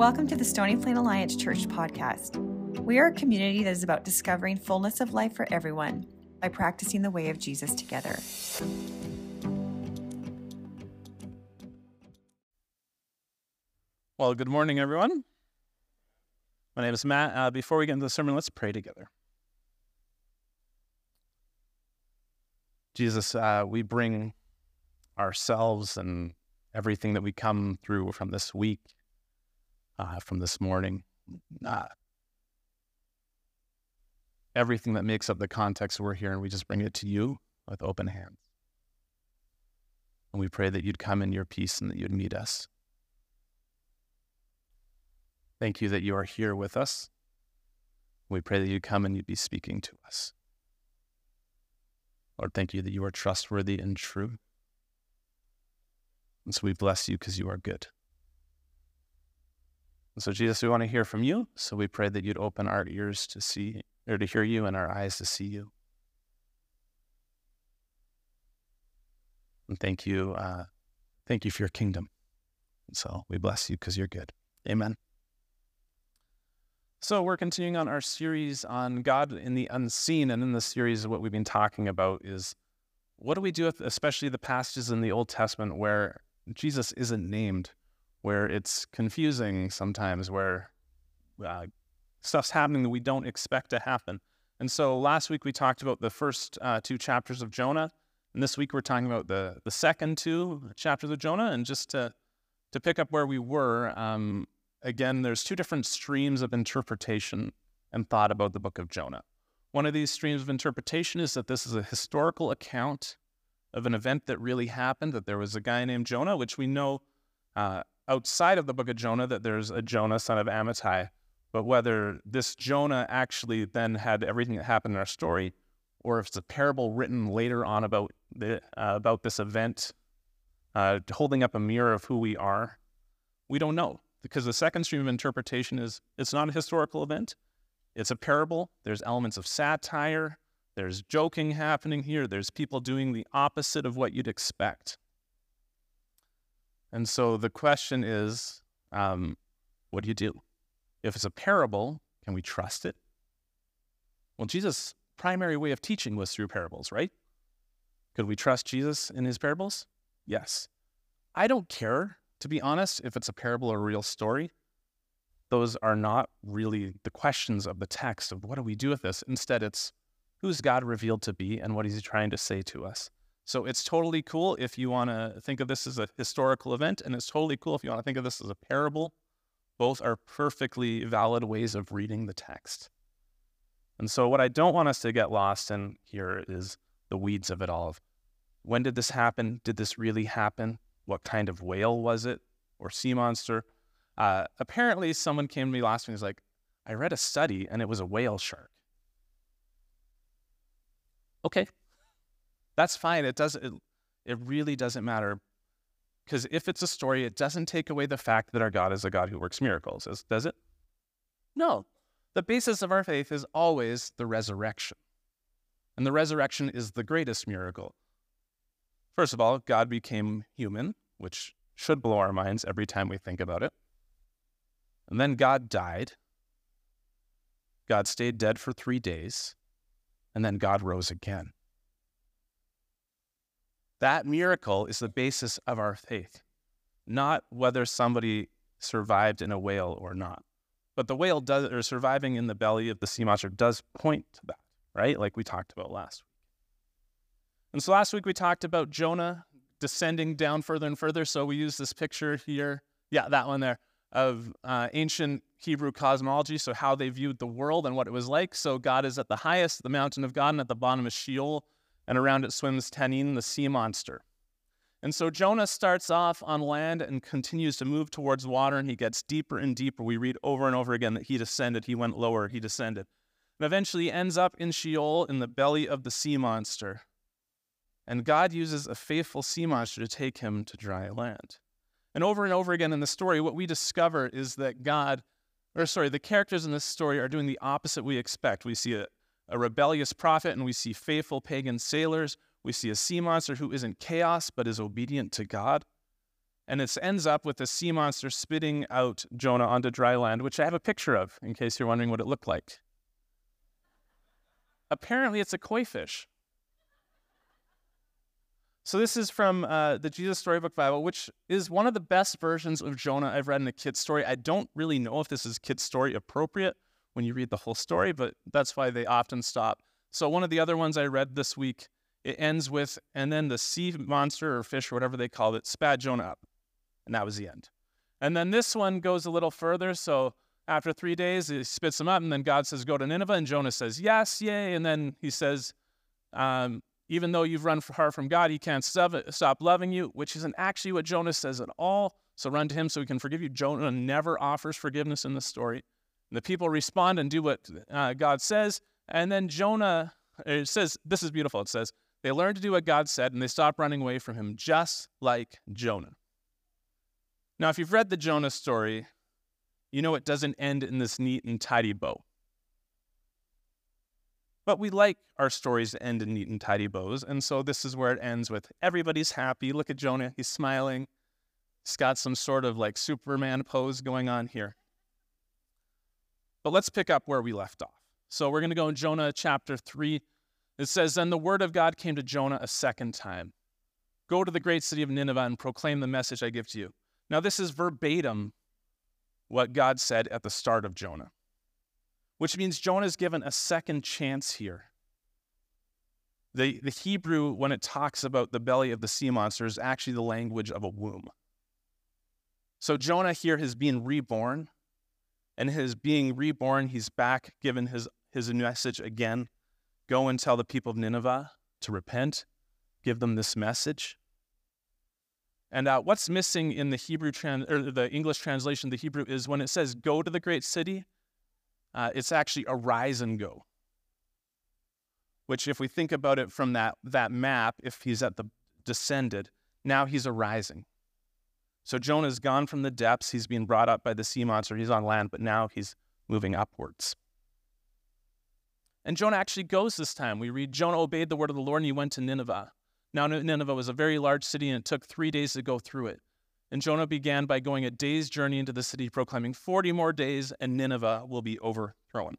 Welcome to the Stony Plain Alliance Church podcast. We are a community that is about discovering fullness of life for everyone by practicing the way of Jesus together. Well, good morning, everyone. My name is Matt. Uh, before we get into the sermon, let's pray together. Jesus, uh, we bring ourselves and everything that we come through from this week, uh, from this morning, uh, everything that makes up the context we're here, and we just bring it to you with open hands. And we pray that you'd come in your peace and that you'd meet us. Thank you that you are here with us. We pray that you come and you'd be speaking to us. Lord, thank you that you are trustworthy and true. And so we bless you because you are good. And so, Jesus, we want to hear from you. So we pray that you'd open our ears to see or to hear you and our eyes to see you. And thank you. Uh, thank you for your kingdom. And so we bless you because you're good. Amen. So, we're continuing on our series on God in the unseen. And in this series, what we've been talking about is what do we do with, especially the passages in the Old Testament where Jesus isn't named, where it's confusing sometimes, where uh, stuff's happening that we don't expect to happen. And so, last week we talked about the first uh, two chapters of Jonah. And this week we're talking about the, the second two chapters of Jonah. And just to, to pick up where we were, um, again, there's two different streams of interpretation and thought about the book of Jonah. One of these streams of interpretation is that this is a historical account of an event that really happened, that there was a guy named Jonah, which we know uh, outside of the book of Jonah that there's a Jonah, son of Amittai. But whether this Jonah actually then had everything that happened in our story, or if it's a parable written later on about, the, uh, about this event, uh, holding up a mirror of who we are, we don't know because the second stream of interpretation is it's not a historical event, it's a parable. There's elements of satire, there's joking happening here, there's people doing the opposite of what you'd expect. And so the question is um, what do you do? If it's a parable, can we trust it? Well, Jesus' primary way of teaching was through parables, right? Could we trust Jesus in his parables? Yes. I don't care to be honest, if it's a parable or a real story, those are not really the questions of the text of what do we do with this. Instead, it's who's God revealed to be and what is he trying to say to us. So it's totally cool if you want to think of this as a historical event, and it's totally cool if you want to think of this as a parable. Both are perfectly valid ways of reading the text. And so, what I don't want us to get lost in here is the weeds of it all. When did this happen? Did this really happen? what kind of whale was it or sea monster. Uh, apparently, someone came to me last week and was like, I read a study and it was a whale shark. Okay, that's fine. It does it, it really doesn't matter because if it's a story, it doesn't take away the fact that our God is a God who works miracles, does it? No. The basis of our faith is always the resurrection. And the resurrection is the greatest miracle. First of all, God became human, which should blow our minds every time we think about it. And then God died. God stayed dead for three days. And then God rose again. That miracle is the basis of our faith, not whether somebody survived in a whale or not. But the whale does, or surviving in the belly of the sea monster does point to that, right? Like we talked about last week. And so last week we talked about Jonah descending down further and further. So we use this picture here, yeah, that one there, of uh, ancient Hebrew cosmology. So how they viewed the world and what it was like. So God is at the highest, the mountain of God, and at the bottom is Sheol, and around it swims Tannin, the sea monster. And so Jonah starts off on land and continues to move towards water, and he gets deeper and deeper. We read over and over again that he descended, he went lower, he descended. And eventually ends up in Sheol in the belly of the sea monster. And God uses a faithful sea monster to take him to dry land. And over and over again in the story, what we discover is that God, or sorry, the characters in this story are doing the opposite we expect. We see a, a rebellious prophet and we see faithful pagan sailors. We see a sea monster who isn't chaos but is obedient to God. And it ends up with the sea monster spitting out Jonah onto dry land, which I have a picture of in case you're wondering what it looked like. Apparently, it's a koi fish. So, this is from uh, the Jesus Storybook Bible, which is one of the best versions of Jonah I've read in a kid's story. I don't really know if this is kid's story appropriate when you read the whole story, but that's why they often stop. So, one of the other ones I read this week, it ends with, and then the sea monster or fish or whatever they called it spat Jonah up. And that was the end. And then this one goes a little further. So, after three days, he spits him up, and then God says, Go to Nineveh. And Jonah says, Yes, yay. And then he says, um, even though you've run far from God, he can't stop loving you, which isn't actually what Jonah says at all. So run to him so he can forgive you. Jonah never offers forgiveness in the story. And the people respond and do what uh, God says. And then Jonah, it says, this is beautiful. It says, they learned to do what God said and they stopped running away from him, just like Jonah. Now, if you've read the Jonah story, you know it doesn't end in this neat and tidy bow. But we like our stories to end in neat and tidy bows. And so this is where it ends with everybody's happy. Look at Jonah, he's smiling. He's got some sort of like Superman pose going on here. But let's pick up where we left off. So we're going to go in Jonah chapter 3. It says, Then the word of God came to Jonah a second time Go to the great city of Nineveh and proclaim the message I give to you. Now, this is verbatim what God said at the start of Jonah which means Jonah is given a second chance here. The, the Hebrew, when it talks about the belly of the sea monster, is actually the language of a womb. So Jonah here is being reborn, and his being reborn, he's back given his, his message again. Go and tell the people of Nineveh to repent, give them this message. And uh, what's missing in the Hebrew trans- or the English translation, the Hebrew is when it says "go to the great city," Uh, it's actually arise and go. Which, if we think about it from that, that map, if he's at the descended, now he's arising. So Jonah's gone from the depths. He's being brought up by the sea monster. He's on land, but now he's moving upwards. And Jonah actually goes this time. We read Jonah obeyed the word of the Lord and he went to Nineveh. Now, Nineveh was a very large city and it took three days to go through it. And Jonah began by going a day's journey into the city, proclaiming, 40 more days and Nineveh will be overthrown.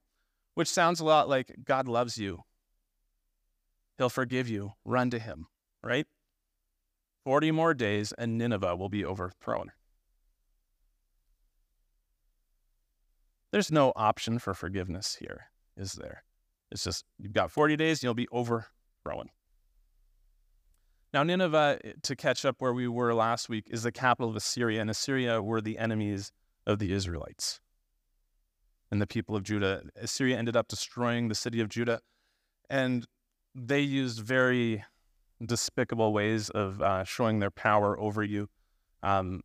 Which sounds a lot like God loves you. He'll forgive you. Run to him, right? 40 more days and Nineveh will be overthrown. There's no option for forgiveness here, is there? It's just you've got 40 days and you'll be overthrown. Now, Nineveh, eh, to catch up where we were last week, is the capital of Assyria, and Assyria were the enemies of the Israelites and the people of Judah. Assyria ended up destroying the city of Judah, and they used very despicable ways of uh, showing their power over you. Um,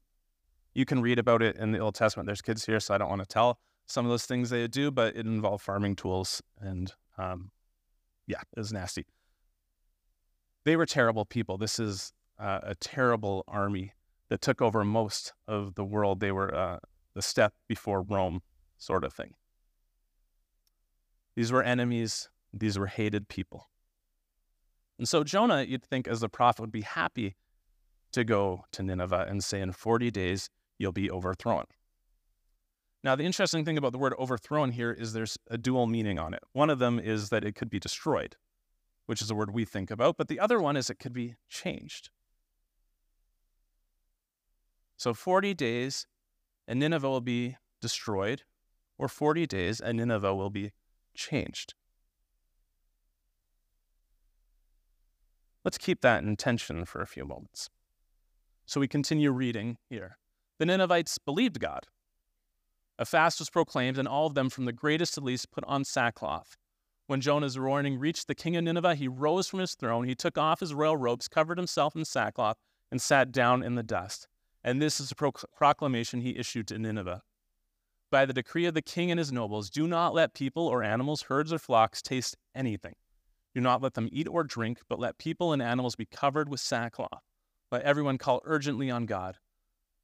you can read about it in the Old Testament. There's kids here, so I don't want to tell some of those things they do, but it involved farming tools, and um, yeah, it was nasty they were terrible people. This is uh, a terrible army that took over most of the world. They were uh, the step before Rome, sort of thing. These were enemies, these were hated people. And so Jonah, you'd think, as a prophet, would be happy to go to Nineveh and say, in 40 days, you'll be overthrown. Now, the interesting thing about the word overthrown here is there's a dual meaning on it. One of them is that it could be destroyed which is a word we think about, but the other one is it could be changed. So 40 days and Nineveh will be destroyed, or 40 days and Nineveh will be changed. Let's keep that in tension for a few moments. So we continue reading here. The Ninevites believed God. A fast was proclaimed, and all of them, from the greatest to least, put on sackcloth. When Jonah's warning reached the king of Nineveh, he rose from his throne, he took off his royal robes, covered himself in sackcloth, and sat down in the dust. And this is pro- proclamation he issued to Nineveh. By the decree of the king and his nobles, do not let people or animals, herds or flocks taste anything. Do not let them eat or drink, but let people and animals be covered with sackcloth. Let everyone call urgently on God.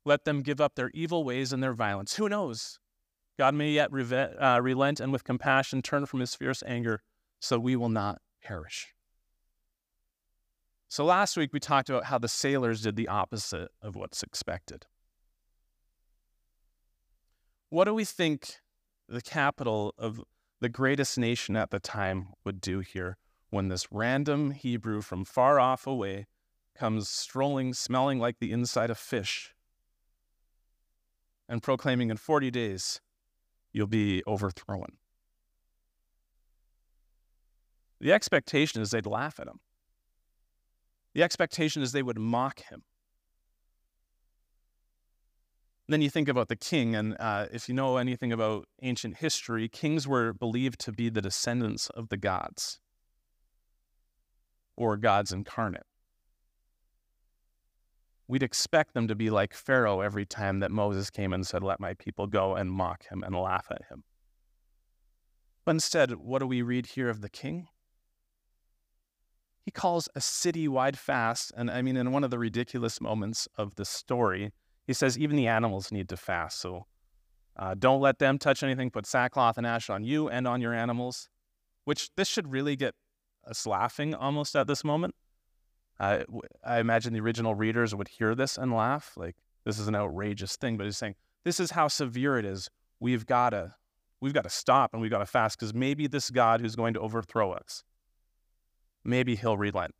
Let them give up their evil ways and their violence. Who knows? God may yet uh, relent and with compassion turn from his fierce anger so we will not perish. So last week we talked about how the sailors did the opposite of what's expected. What do we think the capital of the greatest nation at the time would do here when this random Hebrew from far off away comes strolling, smelling like the inside of fish, and proclaiming in 40 days, you'll be overthrown? The expectation is they'd laugh at him. The expectation is they would mock him. Then you think about the king, and uh, if you know anything about ancient history, kings were believed to be the descendants of the gods or gods incarnate. We'd expect them to be like Pharaoh every time that Moses came and said, Let my people go, and mock him and laugh at him. But instead, what do we read here of the king? he calls a city-wide fast. And I mean, in one of the ridiculous moments of the story, he says even the animals need to fast. So uh, don't let them touch anything. Put sackcloth and ash on you and on your animals. Which this should really get us laughing almost at this moment. Uh, I imagine the original readers would hear this and laugh. Like this is an outrageous thing. But he's saying this is how severe it is. We've got to we've got to stop and we've got to fast because maybe this God who's going to overthrow us maybe he'll relent.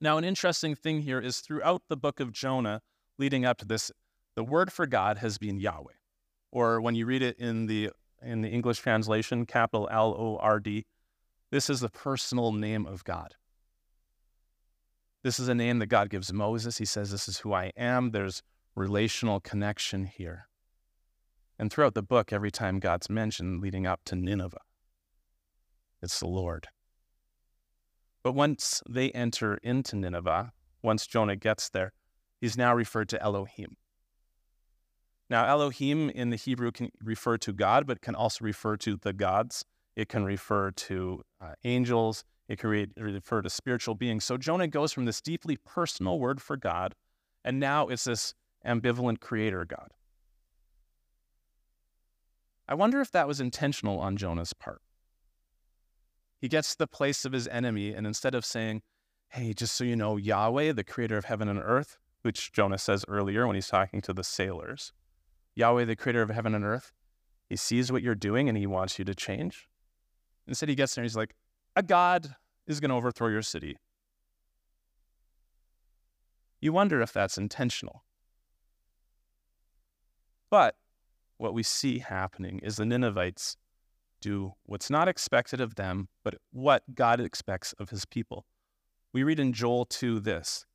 Now, an interesting thing here is throughout the book of Jonah, leading up to this, the word for God has been Yahweh, or when you read it in the in the English translation, capital L O R D, this is the personal name of God. This is a name that God gives Moses. He says, This is who I am. There's relational connection here. And throughout the book, every time God's mentioned leading up to Nineveh, it's the Lord. But once they enter into Nineveh, once Jonah gets there, he's now referred to Elohim. Now, Elohim in the Hebrew can refer to God, but can also refer to the gods. It can refer to uh, angels. It can re- refer to spiritual beings. So Jonah goes from this deeply personal word for God, and now it's this ambivalent creator God. I wonder if that was intentional on Jonah's part. He gets to the place of his enemy, and instead of saying, Hey, just so you know, Yahweh, the creator of heaven and earth, which Jonah says earlier when he's talking to the sailors, Yahweh, the creator of heaven and earth, he sees what you're doing and he wants you to change. Instead, he gets there and he's like, A God is going to overthrow your city. You wonder if that's intentional. But what we see happening is the Ninevites do what's not expected of them, but what God expects of his people. We read in Joel 2 this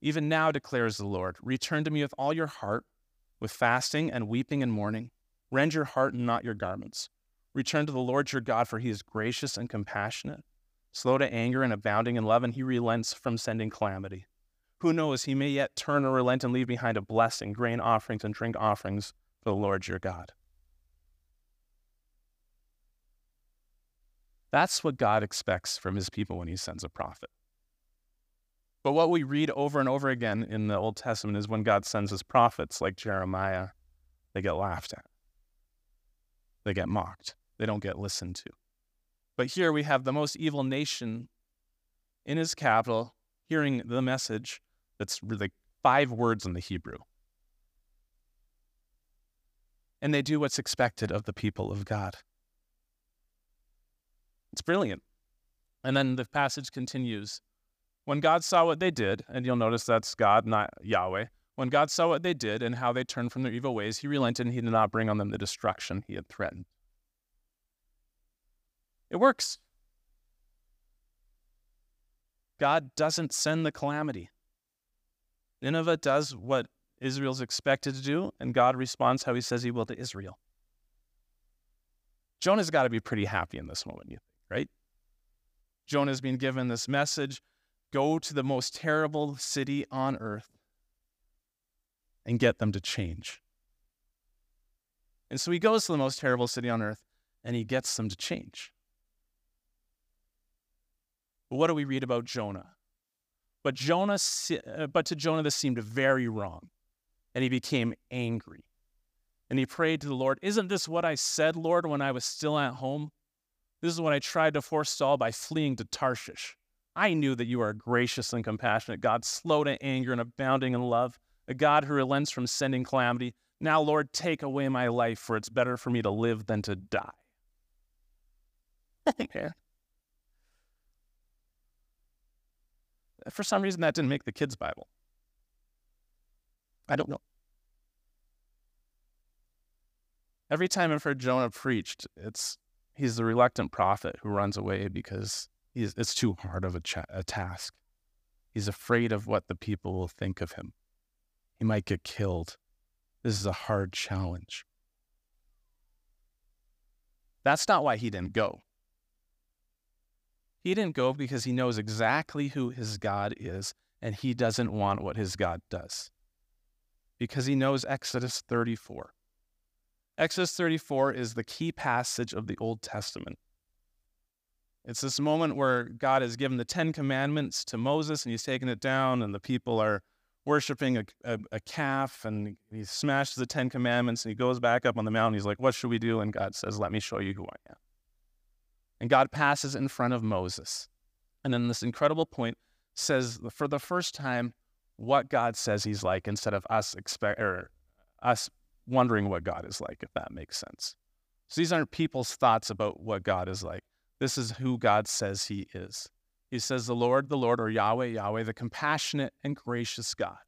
Even now declares the Lord, return to me with all your heart, with fasting and weeping and mourning. Rend your heart and not your garments. Return to the Lord your God, for he is gracious and compassionate, slow to anger and abounding in love, and he relents from sending calamity. Who knows, he may yet turn or relent and leave behind a blessing, grain offerings and drink offerings for the Lord your God. That's what God expects from his people when he sends a prophet. But what we read over and over again in the Old Testament is when God sends his prophets, like Jeremiah, they get laughed at. They get mocked. They don't get listened to. But here we have the most evil nation in his capital hearing the message that's really five words in the Hebrew. And they do what's expected of the people of God. It's brilliant. And then the passage continues. When God saw what they did, and you'll notice that's God, not Yahweh. When God saw what they did and how they turned from their evil ways, he relented and he did not bring on them the destruction he had threatened. It works. God doesn't send the calamity. Nineveh does what Israel's expected to do, and God responds how he says he will to Israel. Jonah's got to be pretty happy in this moment, you think right? Jonah's been given this message go to the most terrible city on earth and get them to change. And so he goes to the most terrible city on earth and he gets them to change. But what do we read about Jonah? But Jonah, uh, but to Jonah, this seemed very wrong, and he became angry. And he prayed to the Lord, Isn't this what I said, Lord, when I was still at home? This is what I tried to forestall by fleeing to Tarshish. I knew that you are a gracious and compassionate God, slow to anger and abounding in love, a God who relents from sending calamity. Now, Lord, take away my life, for it's better for me to live than to die. yeah. For some reason, that didn't make the kids' Bible. I don't know. Every time I've heard Jonah preached, it's he's the reluctant prophet who runs away because it's too hard of a, cha- a task. He's afraid of what the people will think of him. He might get killed. This is a hard challenge. That's not why he didn't go. He didn't go because he knows exactly who his God is and he doesn't want what his God does. Because he knows Exodus 34. Exodus 34 is the key passage of the Old Testament. It's this moment where God has given the Ten Commandments to Moses and he's taken it down, and the people are worshiping a, a, a, calf, and he smashes the Ten Commandments and he goes back up on the mountain. He's like, What should we do? And God says, Let me show you who I am. And God passes in front of Moses. And then this incredible point says, for the first time, what God says he's like instead of us expect or us wondering what God is like, if that makes sense. So these aren't people's thoughts about what God is like. This is who God says he is. He says, The Lord, the Lord, or Yahweh, Yahweh, the compassionate and gracious God,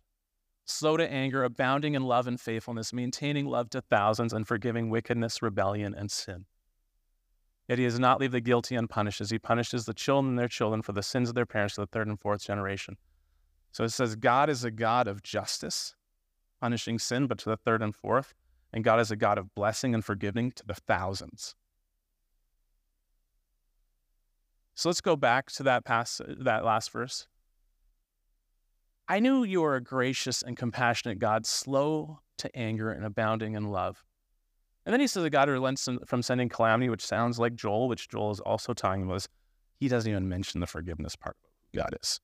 slow to anger, abounding in love and faithfulness, maintaining love to thousands, and forgiving wickedness, rebellion, and sin. Yet he does not leave the guilty unpunished, as he punishes the children and their children for the sins of their parents to the third and fourth generation. So it says, God is a God of justice, punishing sin, but to the third and fourth. And God is a God of blessing and forgiving to the thousands. So let's go back to that past that last verse. I knew you are a gracious and compassionate God, slow to anger and abounding in love. And then he says a God who relents from sending calamity, which sounds like Joel, which Joel is also talking about. He doesn't even mention the forgiveness part of who God is.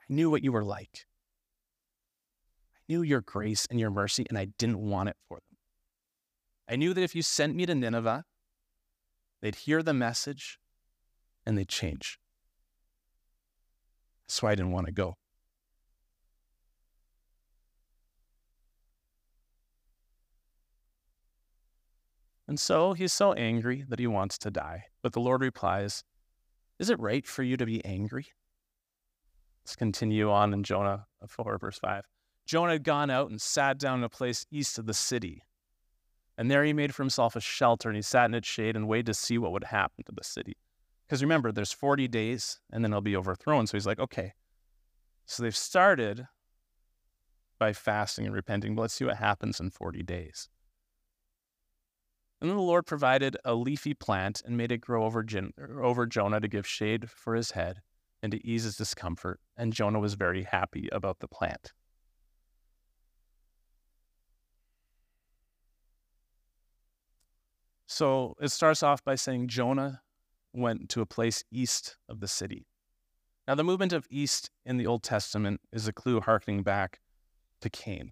I knew what you were like I knew your grace and your mercy, and I didn't want it for them. I knew that if you sent me to Nineveh, they'd hear the message and they'd change. That's why I didn't want to go. And so he's so angry that he wants to die. But the Lord replies, Is it right for you to be angry? Let's continue on in Jonah uh, 4, verse 5. Jonah had gone out and sat down in a place east of the city. And there he made for himself a shelter and he sat in its shade and waited to see what would happen to the city. Because remember, there's 40 days and then it'll be overthrown. So he's like, okay. So they've started by fasting and repenting, but let's see what happens in 40 days. And then the Lord provided a leafy plant and made it grow over, over Jonah to give shade for his head and to ease his discomfort. And Jonah was very happy about the plant. So it starts off by saying Jonah went to a place east of the city. Now, the movement of east in the Old Testament is a clue harkening back to Cain.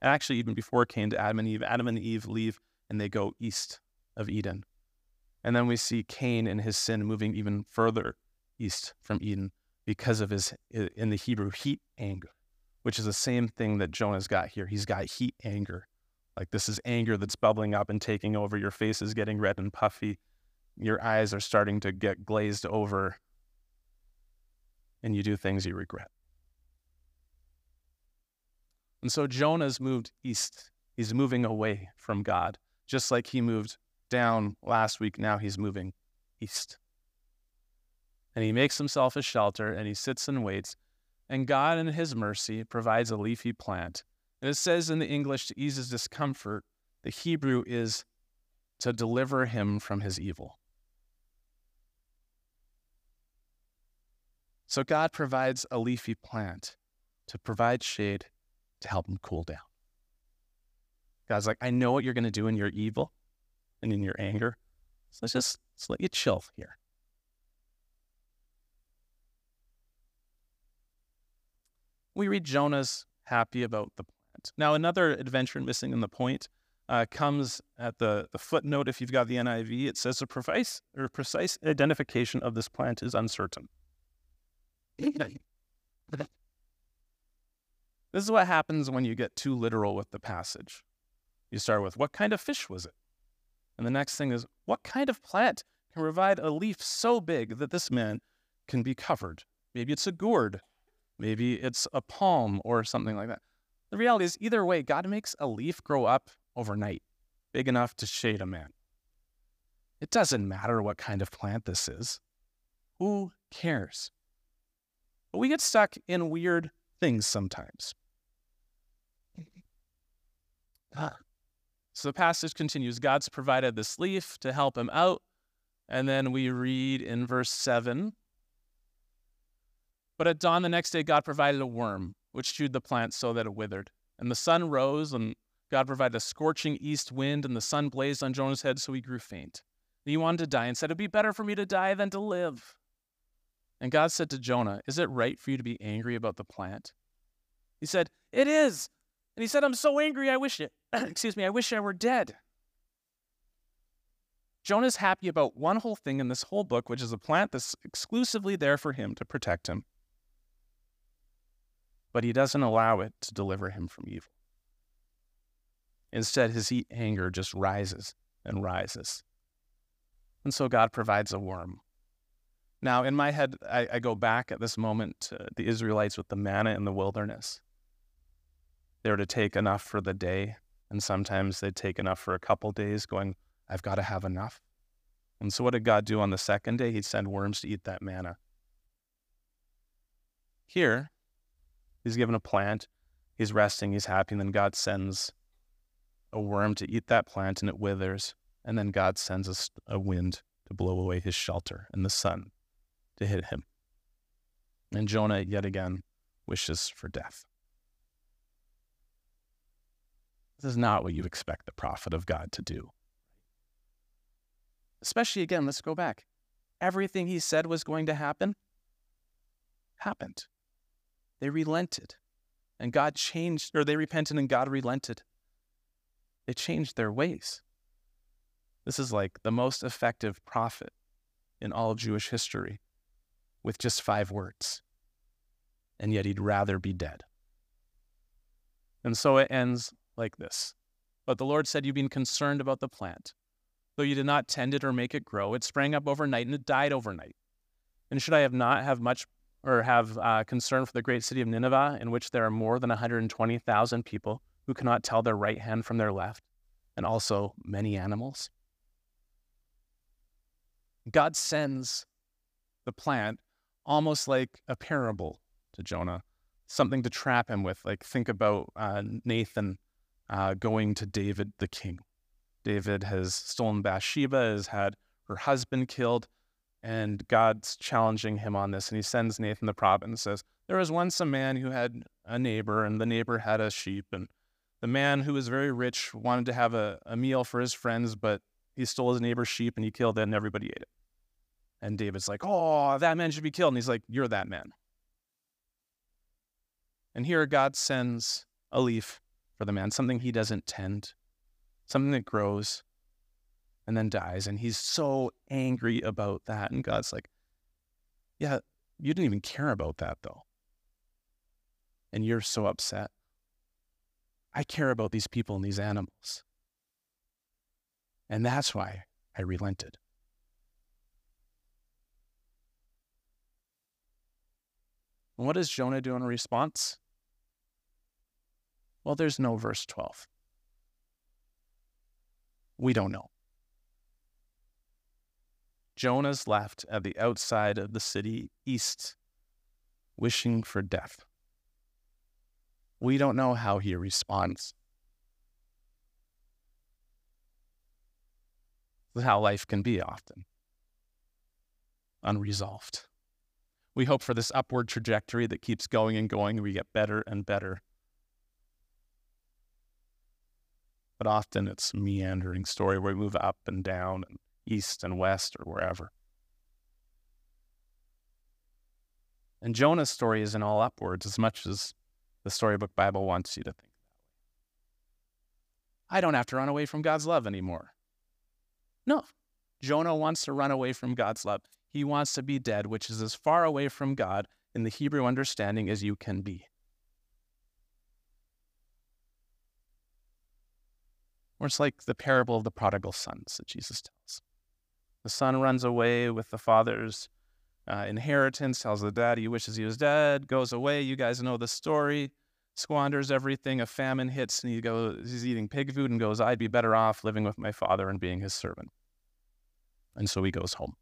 And Actually, even before Cain to Adam and Eve, Adam and Eve leave and they go east of Eden. And then we see Cain and his sin moving even further east from Eden because of his, in the Hebrew, heat anger, which is the same thing that Jonah's got here. He's got heat anger. Like this is anger that's bubbling up and taking over. Your face is getting red and puffy. Your eyes are starting to get glazed over. And you do things you regret. And so Jonah's moved east. He's moving away from God. Just like he moved down last week, now he's moving east. And he makes himself a shelter and he sits and waits. And God, in his mercy, provides a leafy plant and it says in the English to ease his discomfort, the Hebrew is to deliver him from his evil. So God provides a leafy plant to provide shade to help him cool down. God's like, I know what you're going to do in your evil and in your anger. So let's just let's let you chill here. We read Jonah's happy about the plant. now, another adventure missing in the point uh, comes at the, the footnote. If you've got the NIV, it says a precise or precise identification of this plant is uncertain. this is what happens when you get too literal with the passage. You start with, What kind of fish was it? And the next thing is, What kind of plant can provide a leaf so big that this man can be covered? Maybe it's a gourd. Maybe it's a palm or something like that. The reality is, either way, God makes a leaf grow up overnight, big enough to shade a man. It doesn't matter what kind of plant this is. Who cares? But we get stuck in weird things sometimes. Ah. So the passage continues God's provided this leaf to help him out. And then we read in verse 7 But at dawn the next day, God provided a worm, which chewed the plant so that it withered. And the sun rose, and God provided a scorching east wind, and the sun blazed on Jonah's head, so he grew faint. He wanted to die and said, It'd be better for me to die than to live. And God said to Jonah, Is it right for you to be angry about the plant? He said, It is. And he said, I'm so angry, I wish it, excuse me, I wish I were dead. Jonah's happy about one whole thing in this whole book, which is a plant that's exclusively there for him to protect him. But he doesn't allow it to deliver him from evil. Instead, his anger just rises and rises. And so God provides a worm. Now, in my head, I, I go back at this moment to the Israelites with the manna in the wilderness. They were to take enough for the day, and sometimes they'd take enough for a couple days, going, I've got to have enough. And so, what did God do on the second day? He'd send worms to eat that manna. Here, he's given a plant, he's resting, he's happy, and then God sends a worm to eat that plant, and it withers. And then God sends us a wind to blow away his shelter and the sun to hit him. And Jonah, yet again, wishes for death. This is not what you expect the prophet of God to do. Especially again, let's go back. Everything he said was going to happen happened. They relented and God changed, or they repented and God relented. They changed their ways. This is like the most effective prophet in all of Jewish history with just five words. And yet he'd rather be dead. And so it ends like this. But the Lord said, You've been concerned about the plant. Though you did not tend it or make it grow, it sprang up overnight and it died overnight. And should I have not have much or have uh, concern for the great city of Nineveh, in which there are more than 120,000 people who cannot tell their right hand from their left, and also many animals? God sends the plant almost like a parable to Jonah, something to trap him with. Like, think about uh, Nathan uh, going to David the king. David has stolen Bathsheba, has had her husband killed, and God's challenging him on this. And he sends Nathan the prophet and says, There was once a man who had a neighbor, and the neighbor had a sheep. And the man who was very rich wanted to have a, a meal for his friends, but he stole his neighbor's sheep and he killed it, and everybody ate it. And David's like, Oh, that man should be killed. And he's like, You're that man. And here God sends a leaf for the man, something he doesn't tend, something that grows and then dies. And he's so angry about that. And God's like, Yeah, you didn't even care about that though. And you're so upset. I care about these people and these animals. And that's why I relented. And what does Jonah do in response? Well, there's no verse 12. We don't know. Jonah's left at the outside of the city east, wishing for death. We don't know how he responds. How life can be often unresolved. We hope for this upward trajectory that keeps going and going, we get better and better. But often it's a meandering story where we move up and down and east and west or wherever. And Jonah's story isn't all upwards as much as the storybook Bible wants you to think. I don't have to run away from God's love anymore. No, Jonah wants to run away from God's love. He wants to be dead, which is as far away from God in the Hebrew understanding as you can be. Or it's like the parable of the prodigal sons that Jesus tells. The son runs away with the father's uh, inheritance, tells the dad he wishes he was dead, goes away. You guys know the story. Squanders everything. A famine hits, and he goes. He's eating pig food and goes, "I'd be better off living with my father and being his servant." And so he goes home.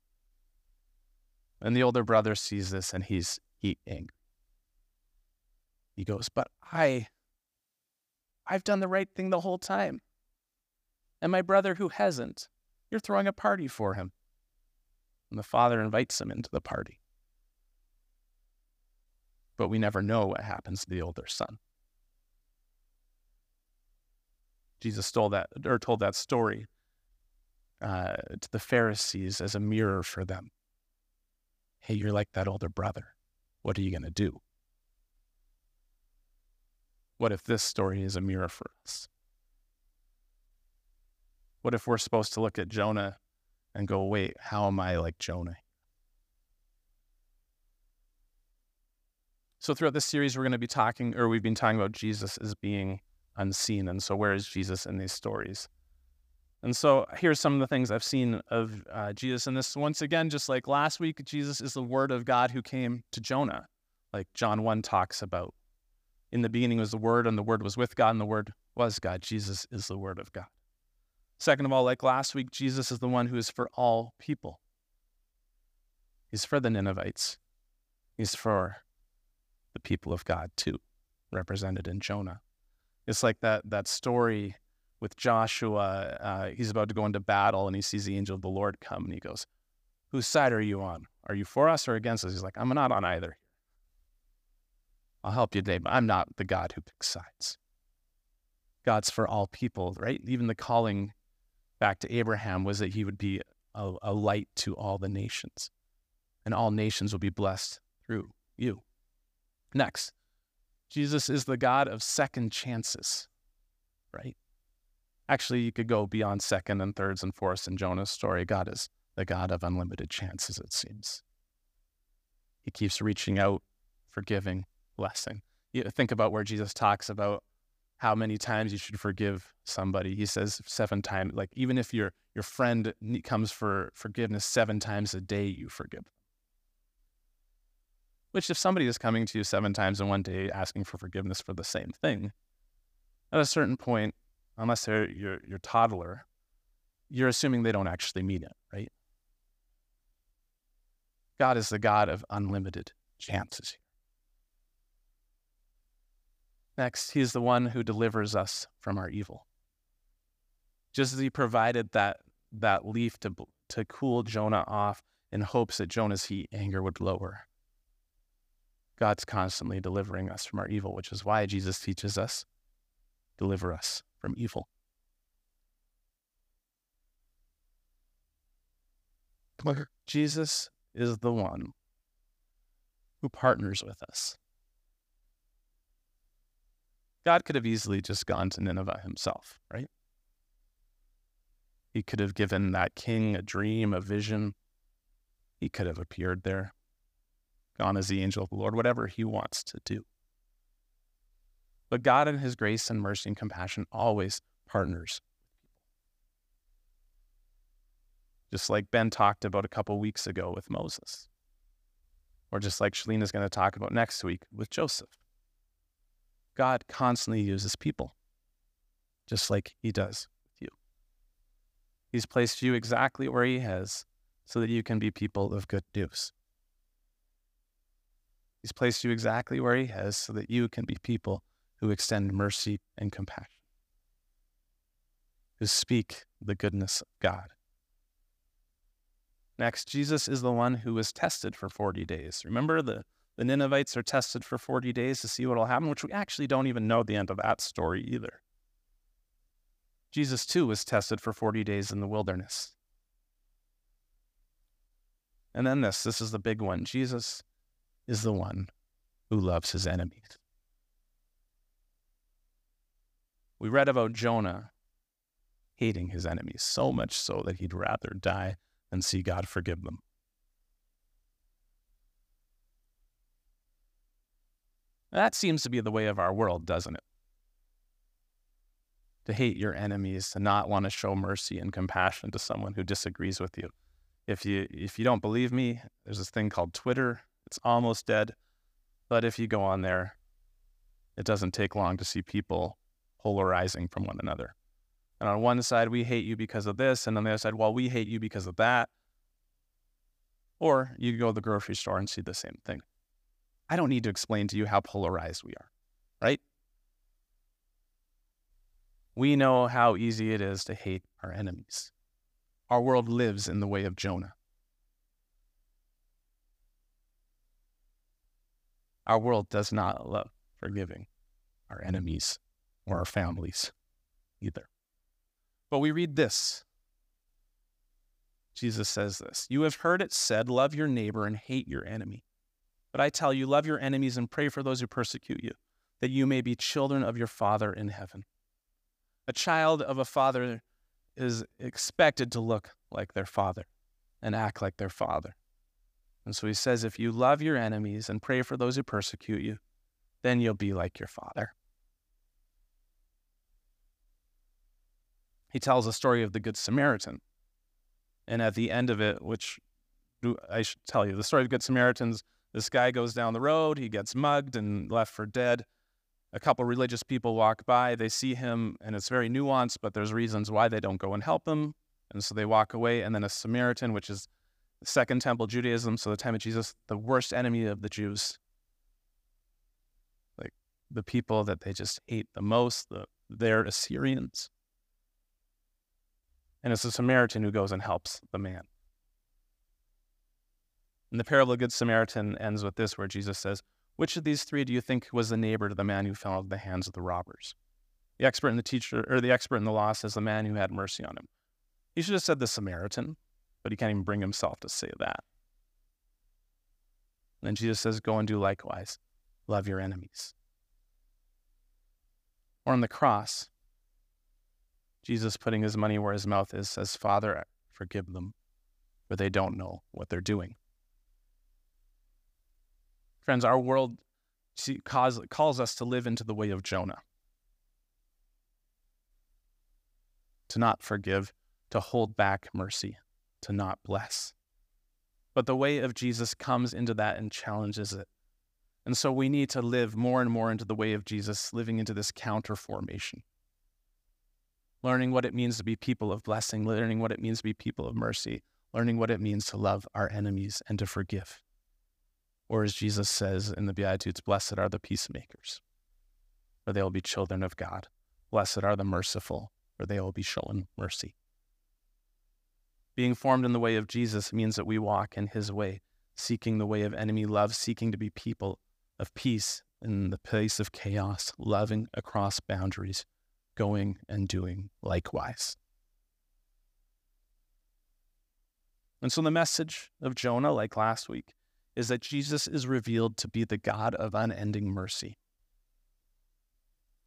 And the older brother sees this, and he's he angry. He goes, "But I, I've done the right thing the whole time. And my brother who hasn't, you're throwing a party for him. And the father invites him into the party. But we never know what happens to the older son. Jesus stole that or told that story uh, to the Pharisees as a mirror for them. Hey, you're like that older brother. What are you going to do? What if this story is a mirror for us? What if we're supposed to look at Jonah and go, wait, how am I like Jonah? So, throughout this series, we're going to be talking, or we've been talking about Jesus as being unseen. And so, where is Jesus in these stories? And so, here's some of the things I've seen of uh, Jesus in this. Once again, just like last week, Jesus is the Word of God who came to Jonah, like John 1 talks about. In the beginning was the Word, and the Word was with God, and the Word was God. Jesus is the Word of God. Second of all, like last week, Jesus is the one who is for all people. He's for the Ninevites, he's for the people of God too, represented in Jonah. It's like that, that story with Joshua. Uh, he's about to go into battle and he sees the angel of the Lord come and he goes, Whose side are you on? Are you for us or against us? He's like, I'm not on either. I'll help you today, but I'm not the God who picks sides. God's for all people, right? Even the calling back to Abraham was that he would be a, a light to all the nations, and all nations will be blessed through you. Next, Jesus is the God of second chances, right? Actually, you could go beyond second and thirds and fourths in Jonah's story. God is the God of unlimited chances, it seems. He keeps reaching out, forgiving, blessing. You think about where Jesus talks about how many times you should forgive somebody. He says seven times. Like even if your your friend comes for forgiveness seven times a day, you forgive. Which, if somebody is coming to you seven times in one day asking for forgiveness for the same thing, at a certain point, unless they're your your toddler, you're assuming they don't actually mean it, right? God is the God of unlimited chances here. Next, he is the one who delivers us from our evil. Just as he provided that, that leaf to, to cool Jonah off in hopes that Jonah's heat anger would lower. God's constantly delivering us from our evil, which is why Jesus teaches us deliver us from evil. Jesus is the one who partners with us. God could have easily just gone to Nineveh himself, right? He could have given that king a dream, a vision. He could have appeared there, gone as the angel of the Lord, whatever he wants to do. But God, in his grace and mercy and compassion, always partners just like Ben talked about a couple weeks ago with Moses, or just like Shalene is going to talk about next week with Joseph. God constantly uses people, just like He does with you. He's placed you exactly where He has so that you can be people of good news. He's placed you exactly where He has so that you can be people who extend mercy and compassion, who speak the goodness of God. Next, Jesus is the one who was tested for 40 days. Remember the the Ninevites are tested for 40 days to see what will happen, which we actually don't even know the end of that story either. Jesus, too, was tested for 40 days in the wilderness. And then this this is the big one Jesus is the one who loves his enemies. We read about Jonah hating his enemies, so much so that he'd rather die than see God forgive them. That seems to be the way of our world, doesn't it? To hate your enemies, to not want to show mercy and compassion to someone who disagrees with you. If you if you don't believe me, there's this thing called Twitter. It's almost dead, but if you go on there, it doesn't take long to see people polarizing from one another. And on one side, we hate you because of this, and on the other side, well, we hate you because of that. Or you go to the grocery store and see the same thing. I don't need to explain to you how polarized we are, right? We know how easy it is to hate our enemies. Our world lives in the way of Jonah. Our world does not love forgiving our enemies or our families either. But we read this. Jesus says this You have heard it said, Love your neighbor and hate your enemy. But I tell you, love your enemies and pray for those who persecute you, that you may be children of your Father in heaven. A child of a father is expected to look like their father and act like their father. And so he says, if you love your enemies and pray for those who persecute you, then you'll be like your father. He tells a story of the Good Samaritan. And at the end of it, which I should tell you, the story of the Good Samaritans this guy goes down the road, he gets mugged and left for dead. A couple religious people walk by, they see him, and it's very nuanced, but there's reasons why they don't go and help him. And so they walk away. And then a Samaritan, which is Second Temple Judaism, so the time of Jesus, the worst enemy of the Jews. Like the people that they just hate the most, the, they're Assyrians. And it's a Samaritan who goes and helps the man. And the parable of the Good Samaritan ends with this, where Jesus says, Which of these three do you think was the neighbor to the man who fell into the hands of the robbers? The expert in the teacher or the expert in the law says the man who had mercy on him. He should have said the Samaritan, but he can't even bring himself to say that. And then Jesus says, Go and do likewise. Love your enemies. Or on the cross, Jesus putting his money where his mouth is says, Father, forgive them, for they don't know what they're doing. Friends, our world calls, us to live into the way of Jonah. To not forgive, to hold back mercy, to not bless. But the way of Jesus comes into that and challenges it. And so we need to live more and more into the way of Jesus, living into this counter formation. Learning what it means to be people of blessing, learning what it means to be people of mercy, learning what it means to love our enemies and to forgive. Or as Jesus says in the Beatitudes, blessed are the peacemakers, for they will be children of God. Blessed are the merciful, for they will be shown mercy. Being formed in the way of Jesus means that we walk in his way, seeking the way of enemy love, seeking to be people of peace in the place of chaos, loving across boundaries, going and doing likewise. And so the message of Jonah, like last week, is that Jesus is revealed to be the God of unending mercy.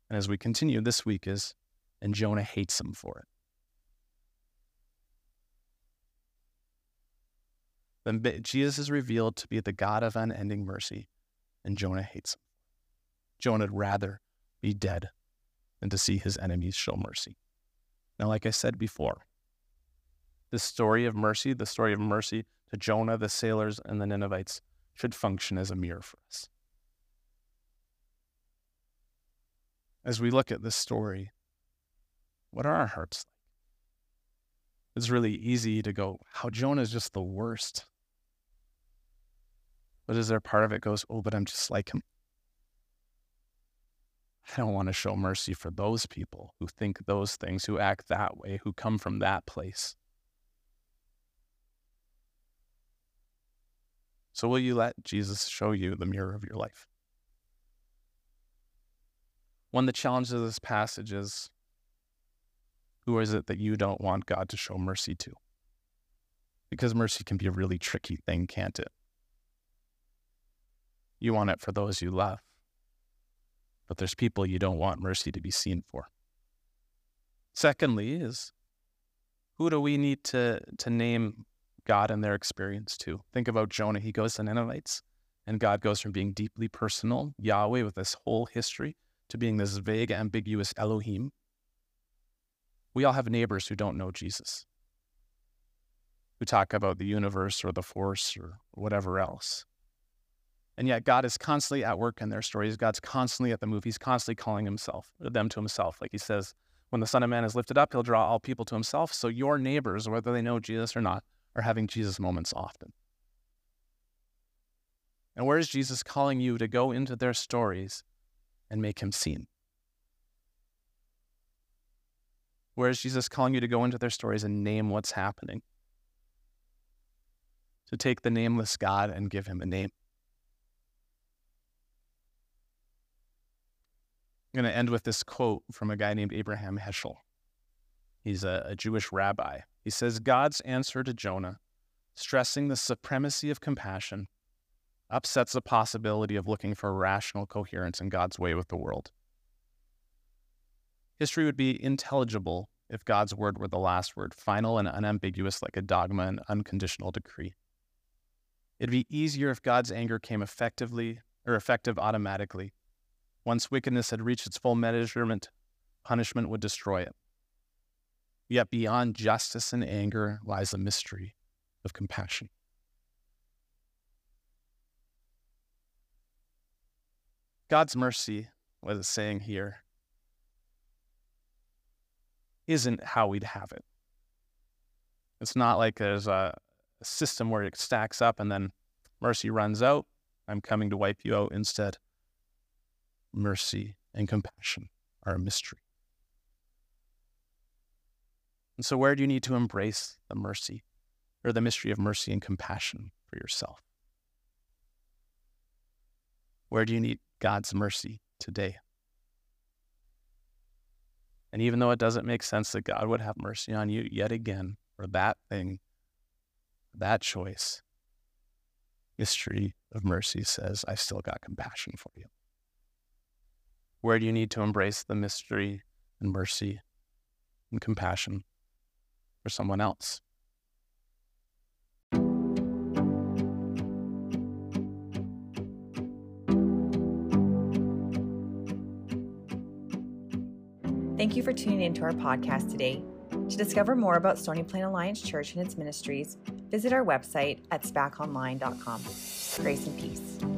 And as we continue this week is, and Jonah hates him for it. Then Jesus is revealed to be the God of unending mercy, and Jonah hates him. Jonah would rather be dead than to see his enemies show mercy. Now, like I said before, the story of mercy, the story of mercy Jonah, the sailors, and the Ninevites should function as a mirror for us. As we look at this story, what are our hearts like? It's really easy to go, how Jonah is just the worst. But is there part of it goes, oh, but I'm just like him? I don't want to show mercy for those people who think those things, who act that way, who come from that place. So, will you let Jesus show you the mirror of your life? One of the challenges of this passage is who is it that you don't want God to show mercy to? Because mercy can be a really tricky thing, can't it? You want it for those you love, but there's people you don't want mercy to be seen for. Secondly, is Who do we need to, to name God and their experience too. Think about Jonah. He goes to Ninevites, and God goes from being deeply personal, Yahweh with this whole history, to being this vague, ambiguous Elohim. We all have neighbors who don't know Jesus, who talk about the universe or the force or whatever else. And yet God is constantly at work in their stories. God's constantly at the move. He's constantly calling himself, them to himself. Like he says, when the Son of Man is lifted up, he'll draw all people to himself. So your neighbors, whether they know Jesus or not, are having Jesus moments often. And where is Jesus calling you to go into their stories and make him seen? Where is Jesus calling you to go into their stories and name what's happening? To take the nameless God and give him a name. I'm going to end with this quote from a guy named Abraham Heschel. He's a, a, Jewish rabbi. He says God's answer to Jonah, stressing the supremacy of compassion, upsets the possibility of looking for rational coherence in God's way with the world. History would be intelligible if God's word were the last word, final and unambiguous like a dogma and unconditional decree. It'd be easier if God's anger came effectively or effective automatically once wickedness had reached its full measurement, punishment would destroy it. Yet beyond justice and anger lies a mystery of compassion. God's mercy, what it's saying here, isn't how we'd have it. It's not like there's a, a system where it stacks up and then mercy runs out. I'm coming to wipe you out instead mercy, and compassion are a mystery. And so, where do you need to embrace the mercy or the mystery of mercy and compassion for yourself? Where do you need God's mercy today? And even though it doesn't make sense that God would have mercy on you yet again for that thing, that choice, mystery of mercy says, I still got compassion for you. Where do you need to embrace the mystery and mercy and compassion for someone else? Thank you for tuning into our podcast today. To discover more about Stony Plain Alliance Church and its ministries, visit our website at spaconline.com. Grace and peace.